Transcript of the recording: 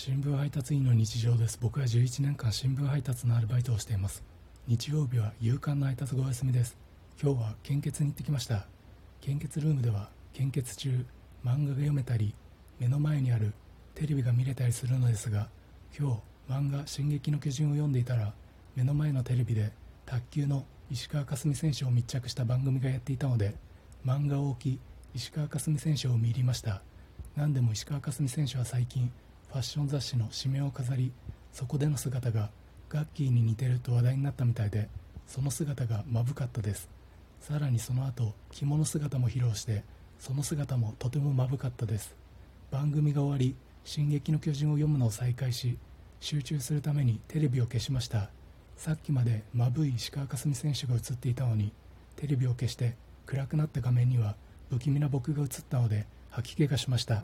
新聞配達員の日常です。僕は11年間新聞配達のアルバイトをしています。日曜日は夕刊の配達ご休みです。今日は献血に行ってきました。献血ルームでは献血中漫画が読めたり目の前にあるテレビが見れたりするのですが今日漫画「進撃の巨人」を読んでいたら目の前のテレビで卓球の石川佳純選手を密着した番組がやっていたので漫画を置き石川佳純選手を見入りました。何でも石川佳純選手は最近ファッション雑誌の指名を飾りそこでの姿がガッキーに似てると話題になったみたいでその姿がまぶかったです。さらにその後着物姿も披露してその姿もとてもまぶかったです。番組が終わり「進撃の巨人」を読むのを再開し集中するためにテレビを消しました。さっきまでまぶい石川佳純選手が映っていたのにテレビを消して暗くなった画面には不気味な僕が映ったので吐き気がしました。